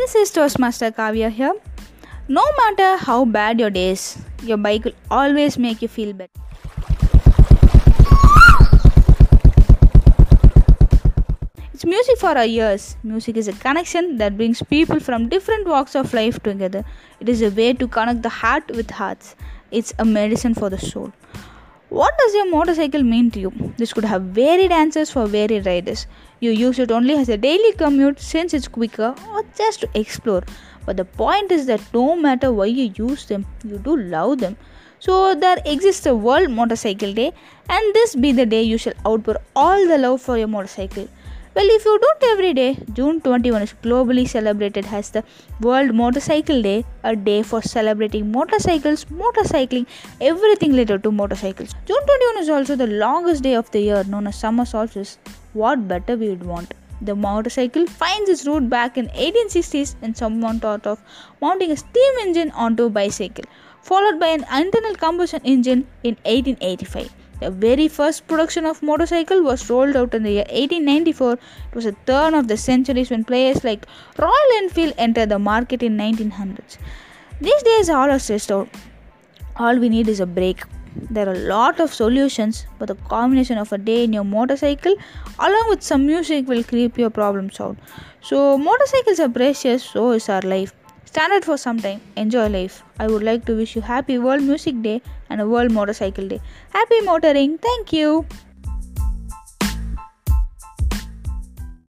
This is Toastmaster Kavya here. No matter how bad your day is, your bike will always make you feel better. It's music for our ears. Music is a connection that brings people from different walks of life together. It is a way to connect the heart with hearts. It's a medicine for the soul. What does your motorcycle mean to you? This could have varied answers for varied riders. You use it only as a daily commute since it's quicker or just to explore. But the point is that no matter why you use them, you do love them. So there exists a World Motorcycle Day, and this be the day you shall outpour all the love for your motorcycle. Well, if you don't every day, June 21 is globally celebrated as the World Motorcycle Day, a day for celebrating motorcycles, motorcycling, everything related to motorcycles. June 21 is also the longest day of the year, known as summer solstice. What better we would want? The motorcycle finds its root back in 1860s when someone thought of mounting a steam engine onto a bicycle, followed by an internal combustion engine in 1885. The very first production of motorcycle was rolled out in the year 1894. It was a turn of the centuries when players like Royal Enfield entered the market in 1900s. These days all are stressed out. All we need is a break. There are a lot of solutions, but the combination of a day in your motorcycle along with some music will creep your problems out. So motorcycles are precious, so is our life. Stand out for some time, enjoy life. I would like to wish you happy World Music Day and a World Motorcycle Day. Happy motoring, thank you.